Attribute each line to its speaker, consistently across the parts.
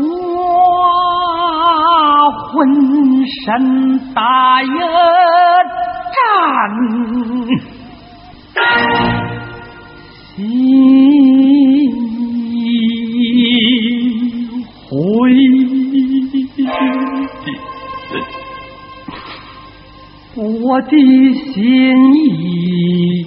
Speaker 1: 我浑身大一战，心灰。我的心意。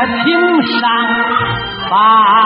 Speaker 1: 他情商把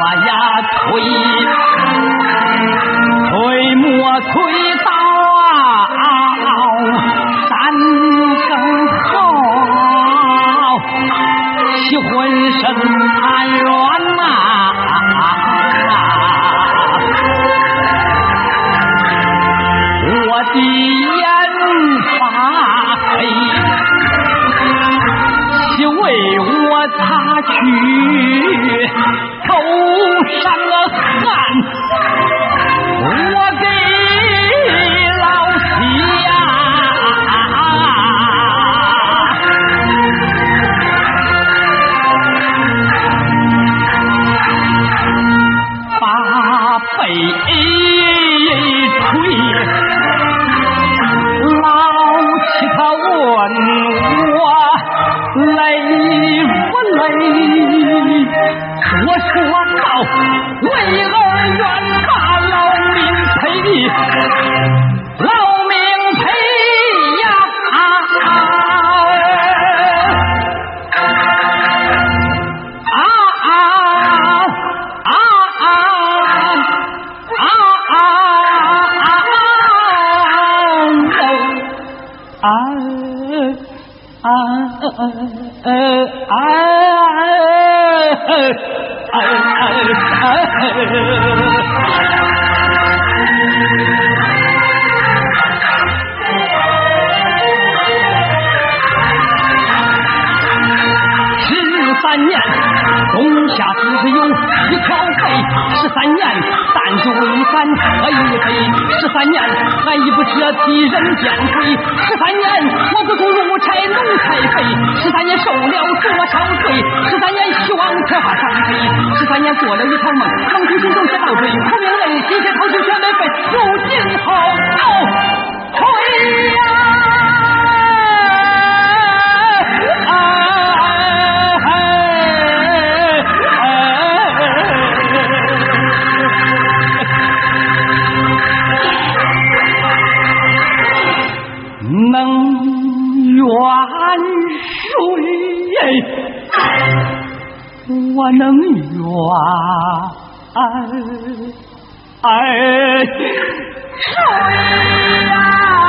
Speaker 1: 我呀推，推磨推到啊三更后，气浑身瘫软呐。我的。一锤老妻他问我累不累我说到为儿远哎哎哎哎哎哎十三年，冬只有一条腿；十三年，弹竹为伞可以飞；十三年，俺已不知替人间鬼；十三年，我不做入差奴才肥；十三年，受了多少罪；十三年，希望才把上飞；十三年，做了一场梦，梦中心中写倒追，苦命泪，几些掏心全没费，如今好倒退呀！我能怨谁呀？